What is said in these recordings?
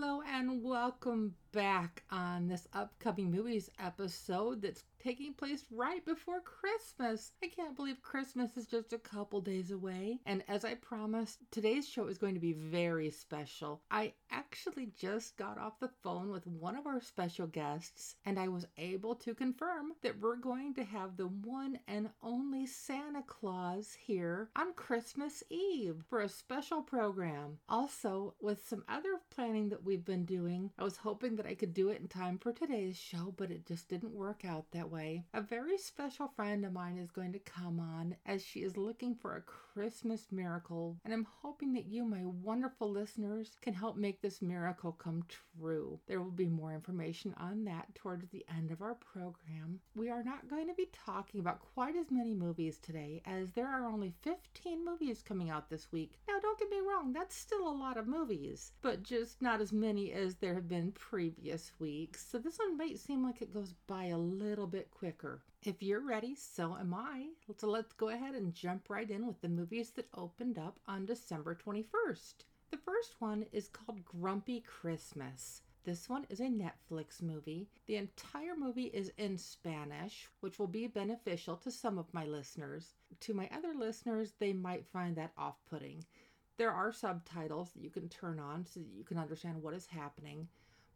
Hello and welcome back on this upcoming movies episode that's taking place right before Christmas. I can't believe Christmas is just a couple days away. And as I promised, today's show is going to be very special. I actually just got off the phone with one of our special guests, and I was able to confirm that we're going to have the one and only Santa Claus here on Christmas Eve for a special program. Also, with some other planning that we've been doing, I was hoping that I could do it in time for today's show, but it just didn't work out that way. A very special friend of mine is going to come on as she is looking for a Christmas miracle, and I'm hoping that you, my wonderful listeners, can help make this miracle come true. There will be more information on that towards the end of our program. We are not going to be talking about quite as many movies today, as there are only 15 movies coming out this week. Now, don't get me wrong, that's still a lot of movies, but just not as many as there have been previous weeks. So this one might seem like it goes by a little bit quicker. If you're ready, so am I. So let's go ahead and jump right in with the movies that opened up on December 21st. The first one is called Grumpy Christmas. This one is a Netflix movie. The entire movie is in Spanish, which will be beneficial to some of my listeners. To my other listeners, they might find that off putting. There are subtitles that you can turn on so that you can understand what is happening.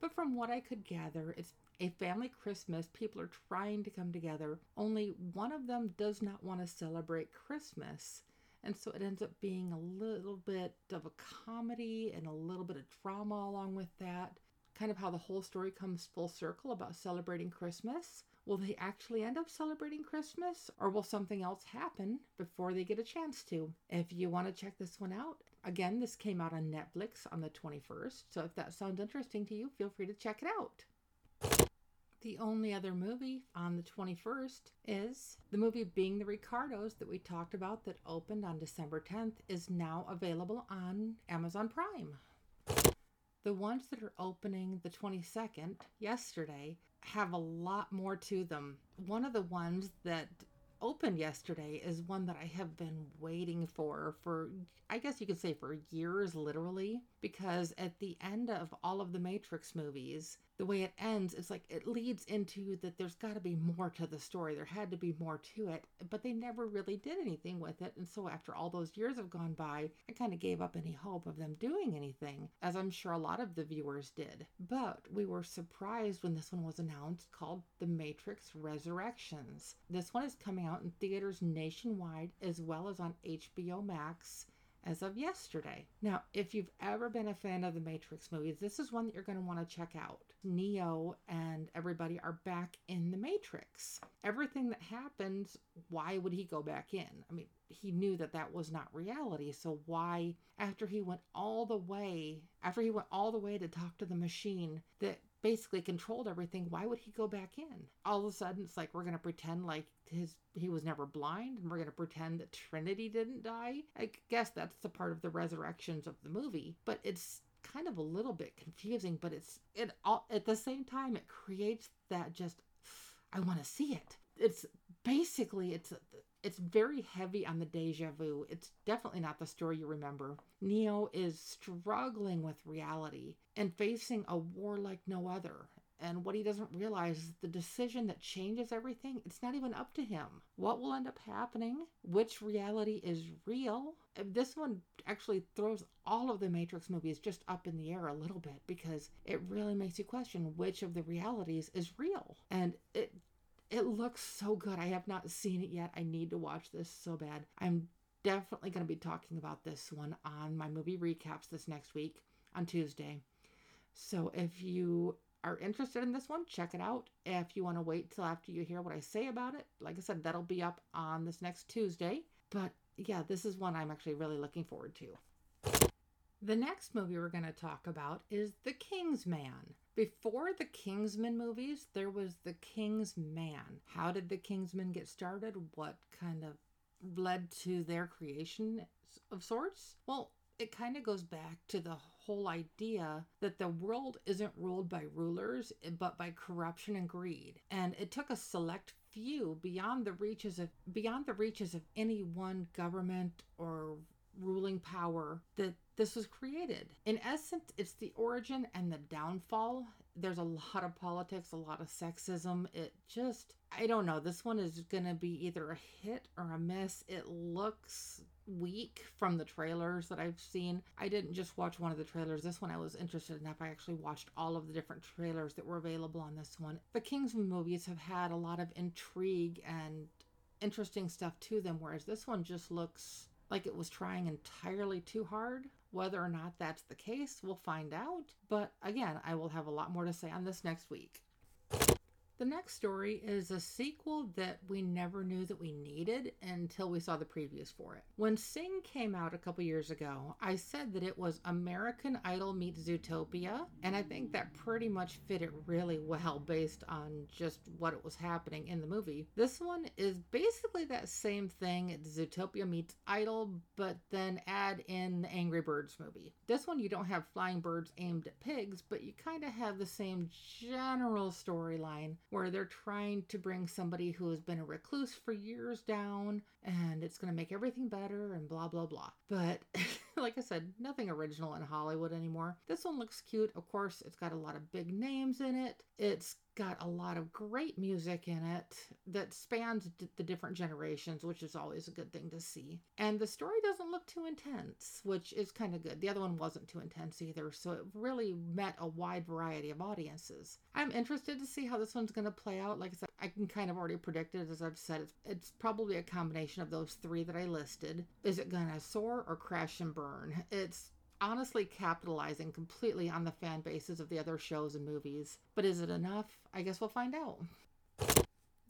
But from what I could gather, it's a family Christmas. People are trying to come together. Only one of them does not want to celebrate Christmas. And so it ends up being a little bit of a comedy and a little bit of drama along with that. Kind of how the whole story comes full circle about celebrating Christmas. Will they actually end up celebrating Christmas or will something else happen before they get a chance to? If you want to check this one out, again, this came out on Netflix on the 21st. So if that sounds interesting to you, feel free to check it out. The only other movie on the 21st is the movie Being the Ricardos that we talked about that opened on December 10th is now available on Amazon Prime. The ones that are opening the 22nd, yesterday, have a lot more to them. One of the ones that opened yesterday is one that I have been waiting for for I guess you could say for years literally because at the end of all of the Matrix movies the way it ends is like it leads into that there's got to be more to the story. There had to be more to it but they never really did anything with it. And so after all those years have gone by I kind of gave up any hope of them doing anything as I'm sure a lot of the viewers did. But we were surprised when this one was announced called The Matrix Resurrections. This one is coming out in theaters nationwide as well as on HBO Max as of yesterday. Now, if you've ever been a fan of the Matrix movies, this is one that you're going to want to check out. Neo and everybody are back in the Matrix. Everything that happens, why would he go back in? I mean, he knew that that was not reality. So why after he went all the way, after he went all the way to talk to the machine that basically controlled everything why would he go back in? All of a sudden it's like we're going to pretend like his he was never blind and we're going to pretend that trinity didn't die. I guess that's the part of the resurrections of the movie but it's kind of a little bit confusing but it's it all at the same time it creates that just i want to see it. It's basically it's it's very heavy on the deja vu. It's definitely not the story you remember. Neo is struggling with reality and facing a war like no other. And what he doesn't realize is the decision that changes everything, it's not even up to him. What will end up happening? Which reality is real? This one actually throws all of the Matrix movies just up in the air a little bit because it really makes you question which of the realities is real. And it it looks so good. I have not seen it yet. I need to watch this so bad. I'm definitely going to be talking about this one on my movie recaps this next week on Tuesday. So if you are interested in this one, check it out. If you want to wait till after you hear what I say about it, like I said, that'll be up on this next Tuesday. But yeah, this is one I'm actually really looking forward to. The next movie we're going to talk about is The King's Man. Before the Kingsman movies, there was The Kingsman. How did The Kingsman get started? What kind of led to their creation of sorts? Well, it kind of goes back to the whole idea that the world isn't ruled by rulers eh, but by corruption and greed and it took a select few beyond the reaches of beyond the reaches of any one government or ruling power that this was created. In essence, it's the origin and the downfall. There's a lot of politics, a lot of sexism. It just, I don't know. This one is going to be either a hit or a miss. It looks weak from the trailers that I've seen. I didn't just watch one of the trailers. This one I was interested enough. I actually watched all of the different trailers that were available on this one. The Kingsman movies have had a lot of intrigue and interesting stuff to them, whereas this one just looks like it was trying entirely too hard. Whether or not that's the case, we'll find out. But again, I will have a lot more to say on this next week. The next story is a sequel that we never knew that we needed until we saw the previews for it. When Sing came out a couple years ago, I said that it was American Idol meets Zootopia, and I think that pretty much fit it really well based on just what was happening in the movie. This one is basically that same thing, Zootopia meets Idol, but then add in the Angry Birds movie. This one you don't have flying birds aimed at pigs, but you kind of have the same general storyline where they're trying to bring somebody who has been a recluse for years down and it's going to make everything better and blah, blah, blah. But like I said, nothing original in Hollywood anymore. This one looks cute. Of course, it's got a lot of big names in it. It's got a lot of great music in it that spans d- the different generations, which is always a good thing to see. And the story doesn't look too intense, which is kind of good. The other one wasn't too intense either, so it really met a wide variety of audiences. I'm interested to see how this one's going to play out. Like I said, I can kind of already predict it, as I've said. It's, it's probably a combination of those three that I listed. Is it going to soar or crash and burn? It's honestly capitalizing completely on the fan bases of the other shows and movies. But is it enough? I guess we'll find out.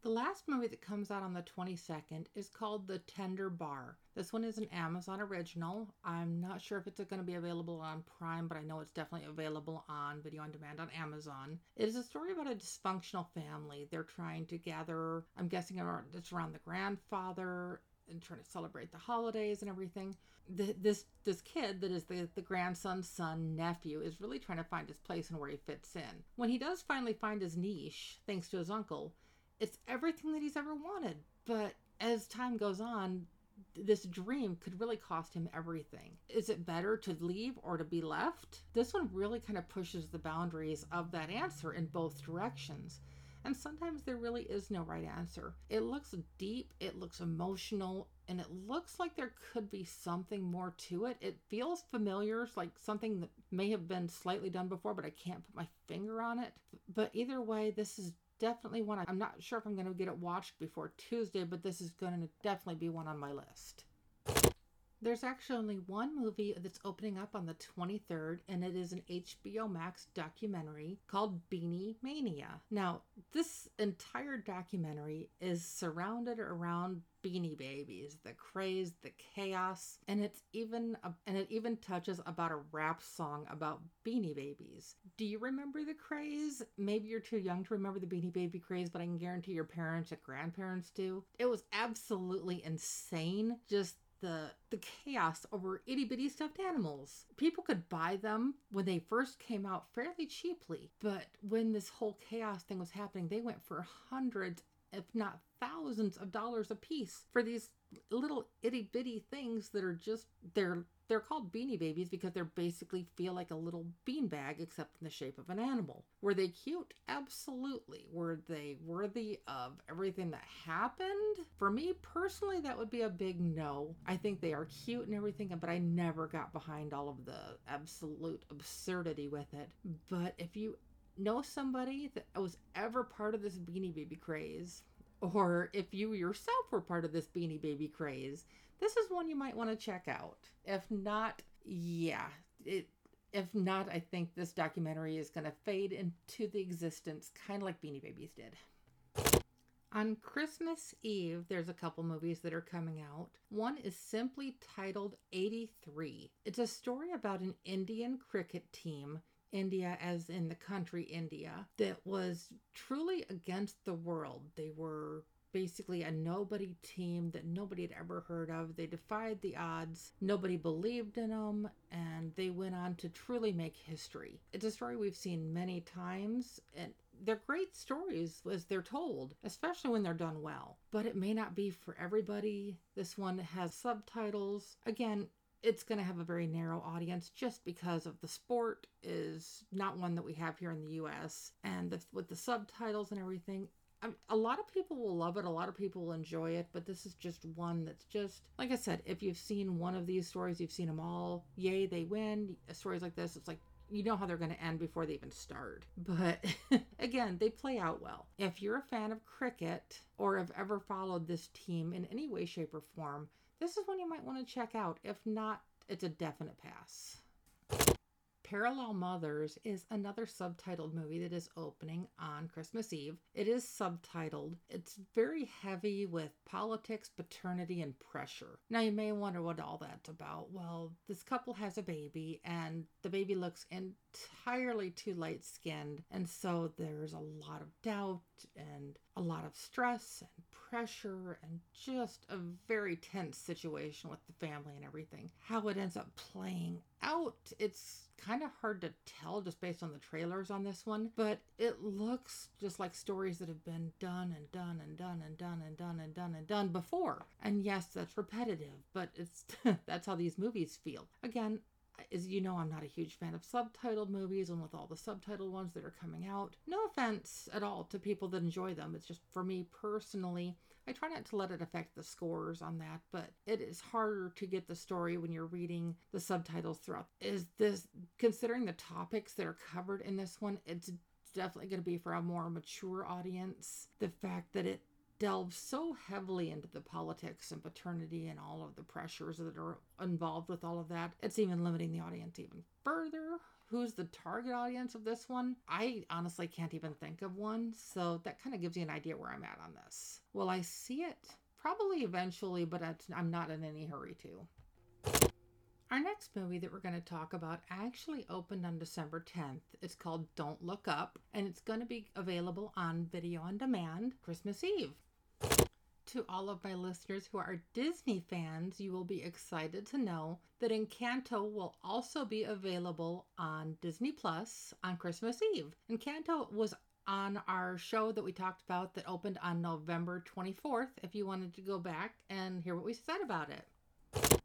The last movie that comes out on the 22nd is called The Tender Bar. This one is an Amazon original. I'm not sure if it's going to be available on Prime, but I know it's definitely available on video on demand on Amazon. It is a story about a dysfunctional family. They're trying to gather, I'm guessing it's around the grandfather and trying to celebrate the holidays and everything. This this kid that is the, the grandson's son nephew is really trying to find his place and where he fits in. When he does finally find his niche, thanks to his uncle, it's everything that he's ever wanted. But as time goes on, this dream could really cost him everything. Is it better to leave or to be left? This one really kind of pushes the boundaries of that answer in both directions. And sometimes there really is no right answer. It looks deep, it looks emotional, and it looks like there could be something more to it. It feels familiar, like something that may have been slightly done before, but I can't put my finger on it. But either way, this is definitely one. I'm not sure if I'm going to get it watched before Tuesday, but this is going to definitely be one on my list. There's actually only one movie that's opening up on the 23rd, and it is an HBO Max documentary called Beanie Mania. Now, this entire documentary is surrounded around Beanie Babies, the craze, the chaos, and it's even a, and it even touches about a rap song about Beanie Babies. Do you remember the craze? Maybe you're too young to remember the Beanie Baby craze, but I can guarantee your parents and grandparents do. It was absolutely insane. Just the the chaos over itty bitty stuffed animals. People could buy them when they first came out fairly cheaply, but when this whole chaos thing was happening, they went for hundreds, if not thousands of dollars a piece for these little itty bitty things that are just they're they're called beanie babies because they basically feel like a little beanbag except in the shape of an animal. Were they cute? Absolutely. Were they worthy of everything that happened? For me personally, that would be a big no. I think they are cute and everything, but I never got behind all of the absolute absurdity with it. But if you know somebody that was ever part of this beanie baby craze, or if you yourself were part of this beanie baby craze, this is one you might want to check out. If not, yeah, it if not, I think this documentary is going to fade into the existence, kind of like Beanie Babies did. On Christmas Eve, there's a couple movies that are coming out. One is simply titled 83. It's a story about an Indian cricket team, India as in the country India, that was truly against the world. They were basically a nobody team that nobody had ever heard of. They defied the odds, nobody believed in them, and they went on to truly make history. It's a story we've seen many times, and they're great stories as they're told, especially when they're done well. But it may not be for everybody. This one has subtitles. Again, it's going to have a very narrow audience just because of the sport is not one that we have here in the US and the, with the subtitles and everything I mean, a lot of people will love it. A lot of people will enjoy it, but this is just one that's just like I said. If you've seen one of these stories, you've seen them all. Yay, they win! Stories like this, it's like you know how they're going to end before they even start. But again, they play out well. If you're a fan of cricket or have ever followed this team in any way, shape, or form, this is one you might want to check out. If not, it's a definite pass. Parallel Mothers is another subtitled movie that is opening on Christmas Eve. It is subtitled. It's very heavy with politics, paternity, and pressure. Now, you may wonder what all that's about. Well, this couple has a baby, and the baby looks entirely too light skinned, and so there's a lot of doubt and a lot of stress and pressure and just a very tense situation with the family and everything. How it ends up playing out, it's kind of hard to tell just based on the trailers on this one, but it looks just like stories that have been done and done and done and done and done and done and done before. And yes, that's repetitive, but it's that's how these movies feel. Again, as you know, I'm not a huge fan of subtitled movies, and with all the subtitled ones that are coming out, no offense at all to people that enjoy them. It's just for me personally, I try not to let it affect the scores on that, but it is harder to get the story when you're reading the subtitles throughout. Is this, considering the topics that are covered in this one, it's definitely going to be for a more mature audience. The fact that it delves so heavily into the politics and paternity and all of the pressures that are involved with all of that, it's even limiting the audience even further who's the target audience of this one, I honestly can't even think of one. So that kind of gives you an idea where I'm at on this. Will I see it? Probably eventually, but I'm not in any hurry to. Our next movie that we're going to talk about actually opened on December 10th. It's called Don't Look Up, and it's going to be available on video on demand Christmas Eve to all of my listeners who are Disney fans, you will be excited to know that Encanto will also be available on Disney Plus on Christmas Eve. Encanto was on our show that we talked about that opened on November 24th if you wanted to go back and hear what we said about it.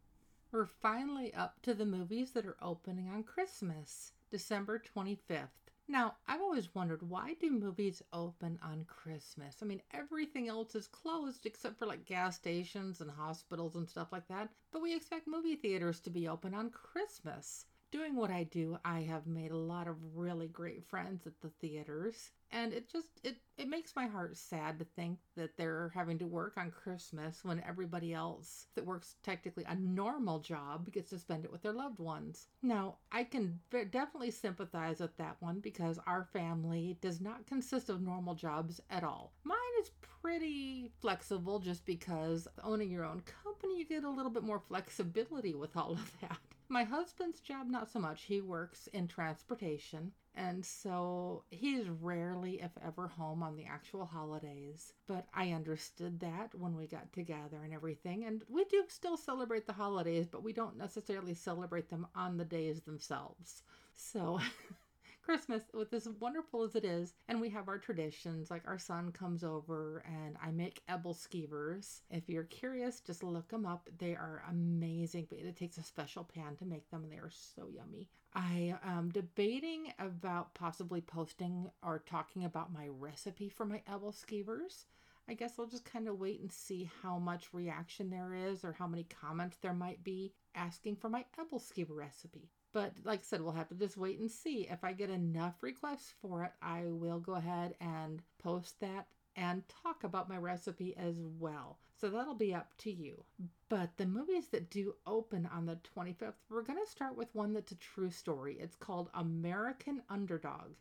We're finally up to the movies that are opening on Christmas, December 25th. Now, I've always wondered why do movies open on Christmas? I mean, everything else is closed except for like gas stations and hospitals and stuff like that, but we expect movie theaters to be open on Christmas doing what I do, I have made a lot of really great friends at the theaters. And it just it it makes my heart sad to think that they're having to work on Christmas when everybody else that works technically a normal job gets to spend it with their loved ones. Now, I can definitely sympathize with that one because our family does not consist of normal jobs at all. Mine is pretty flexible just because owning your own company you get a little bit more flexibility with all of that. My husband's job, not so much. He works in transportation, and so he's rarely, if ever, home on the actual holidays. But I understood that when we got together and everything. And we do still celebrate the holidays, but we don't necessarily celebrate them on the days themselves. So Christmas, with as wonderful as it is, and we have our traditions, like our son comes over and I make Ebelskivers. If you're curious, just look them up. They are amazing, but it takes a special pan to make them, and they are so yummy. I am debating about possibly posting or talking about my recipe for my Ebelskivers. I guess I'll just kind of wait and see how much reaction there is or how many comments there might be asking for my Ebelskiver recipe. But like I said, we'll have to just wait and see. If I get enough requests for it, I will go ahead and post that and talk about my recipe as well. So that'll be up to you. But the movies that do open on the 25th, we're going to start with one that's a true story. It's called American Underdog.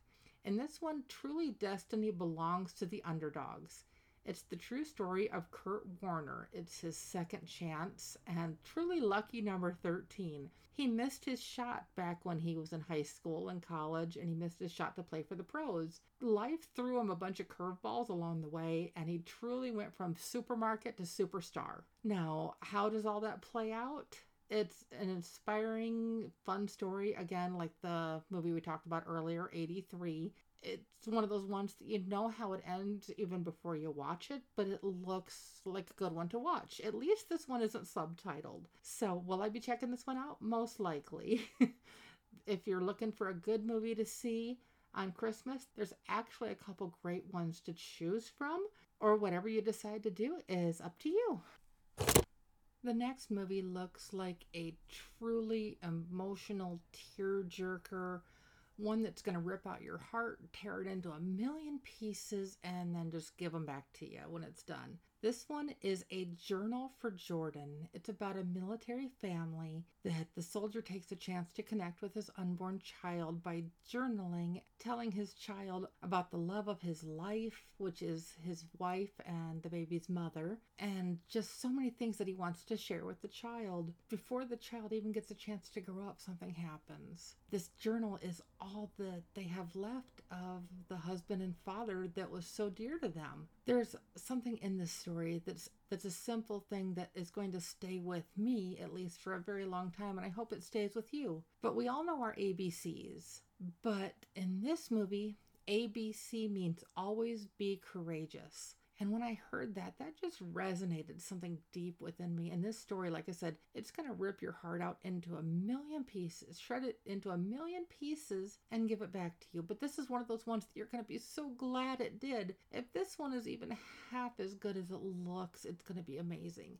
In this one, truly destiny belongs to the underdogs. It's the true story of Kurt Warner. It's his second chance and truly lucky number 13. He missed his shot back when he was in high school and college, and he missed his shot to play for the pros. Life threw him a bunch of curveballs along the way, and he truly went from supermarket to superstar. Now, how does all that play out? It's an inspiring, fun story, again, like the movie we talked about earlier, 83 it's one of those ones that you know how it ends even before you watch it, but it looks like a good one to watch. At least this one isn't subtitled. So, will I be checking this one out? Most likely. if you're looking for a good movie to see on Christmas, there's actually a couple great ones to choose from, or whatever you decide to do is up to you. The next movie looks like a truly emotional tearjerker, one that's going to rip out your heart, tear it into a million pieces, and then just give them back to you when it's done. This one is a journal for Jordan. It's about a military family that the soldier takes a chance to connect with his unborn child by journaling, telling his child about the love of his life, which is his wife and the baby's mother, and just so many things that he wants to share with the child. Before the child even gets a chance to grow up, something happens. This journal is all that they have left of the husband and father that was so dear to them. There's something in this story that's that's a simple thing that is going to stay with me at least for a very long time and I hope it stays with you. But we all know our ABCs. But in this movie, ABC means always be courageous. And when I heard that, that just resonated something deep within me. And this story, like I said, it's going to rip your heart out into a million pieces, shred it into a million pieces, and give it back to you. But this is one of those ones that you're going to be so glad it did. If this one is even half as good as it looks, it's going to be amazing.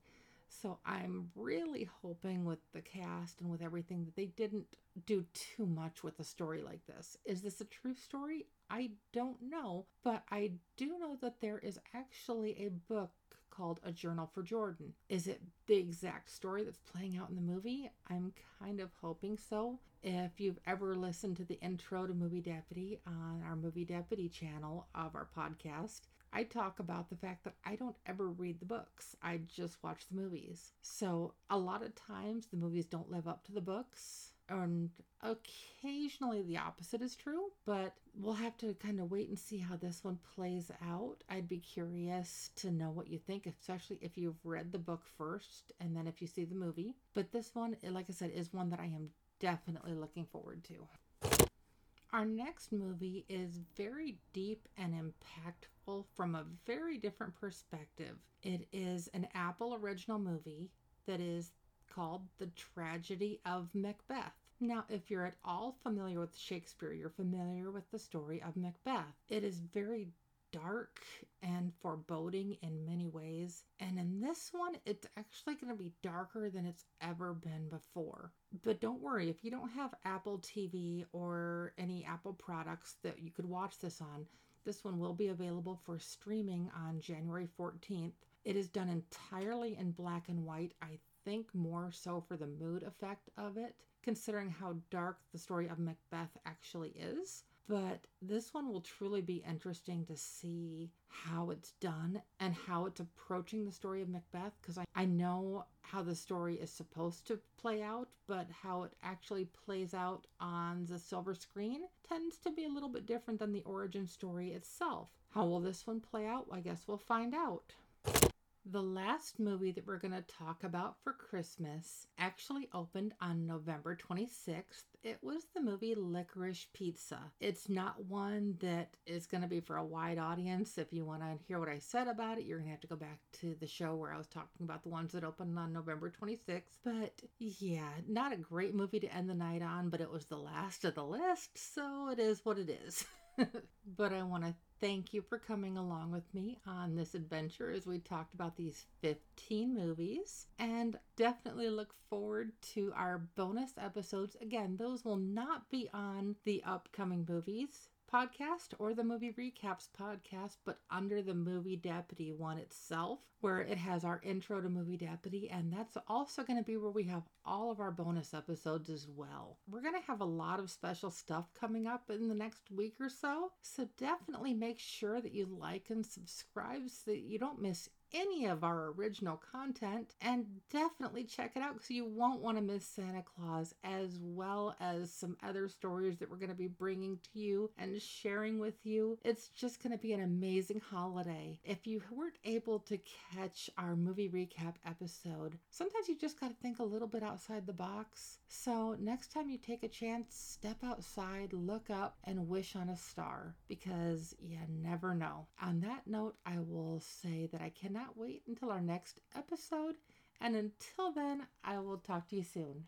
So I'm really hoping with the cast and with everything that they didn't do too much with a story like this. Is this a true story? I don't know, but I do know that there is actually a book called A Journal for Jordan. Is it the exact story that's playing out in the movie? I'm kind of hoping so. If you've ever listened to the intro to Movie Deputy on our Movie Deputy channel of our podcast, I talk about the fact that I don't ever read the books. I just watch the movies. So a lot of times the movies don't live up to the books. And occasionally the opposite is true, but we'll have to kind of wait and see how this one plays out. I'd be curious to know what you think, especially if you've read the book first and then if you see the movie. But this one, like I said, is one that I am definitely looking forward to. Our next movie is very deep and impactful from a very different perspective. It is an Apple original movie that is called The Tragedy of Macbeth. Now, if you're at all familiar with Shakespeare, you're familiar with the story of Macbeth. It is very dark and foreboding in many ways. And in this one, it's actually going to be darker than it's ever been before. But don't worry, if you don't have Apple TV or any Apple products that you could watch this on, this one will be available for streaming on January 14th. It is done entirely in black and white. I think more so for the mood effect of it, considering how dark the story of Macbeth actually is. But this one will truly be interesting to see how it's done and how it's approaching the story of Macbeth because I, I know how the story is supposed to play out, but how it actually plays out on the silver screen tends to be a little bit different than the origin story itself. How will this one play out? I guess we'll find out. The last movie that we're going to talk about for Christmas actually opened on November 26th. It was the movie Licorice Pizza. It's not one that is going to be for a wide audience. If you want to hear what I said about it, you're going to have to go back to the show where I was talking about the ones that opened on November 26th. But yeah, not a great movie to end the night on, but it was the last of the list, so it is what it is. but I want to thank you for coming along with me on this adventure as we talked about these 15 movies. And definitely look forward to our bonus episodes. Again, those will not be on the upcoming movies podcast or the movie recaps podcast, but under the movie deputy one itself, where it has our intro to movie deputy. And that's also going to be where we have all of our bonus episodes as well. We're going to have a lot of special stuff coming up in the next week or so. So definitely make sure that you like and subscribe so that you don't miss any of our original content and definitely check it out because you won't want to miss Santa Claus as well as some other stories that we're going to be bringing to you and sharing with you. It's just going to be an amazing holiday. If you weren't able to catch our movie recap episode, sometimes you just got to think a little bit outside the box. So, next time you take a chance, step outside, look up, and wish on a star because you never know. On that note, I will say that I cannot wait until our next episode. And until then, I will talk to you soon.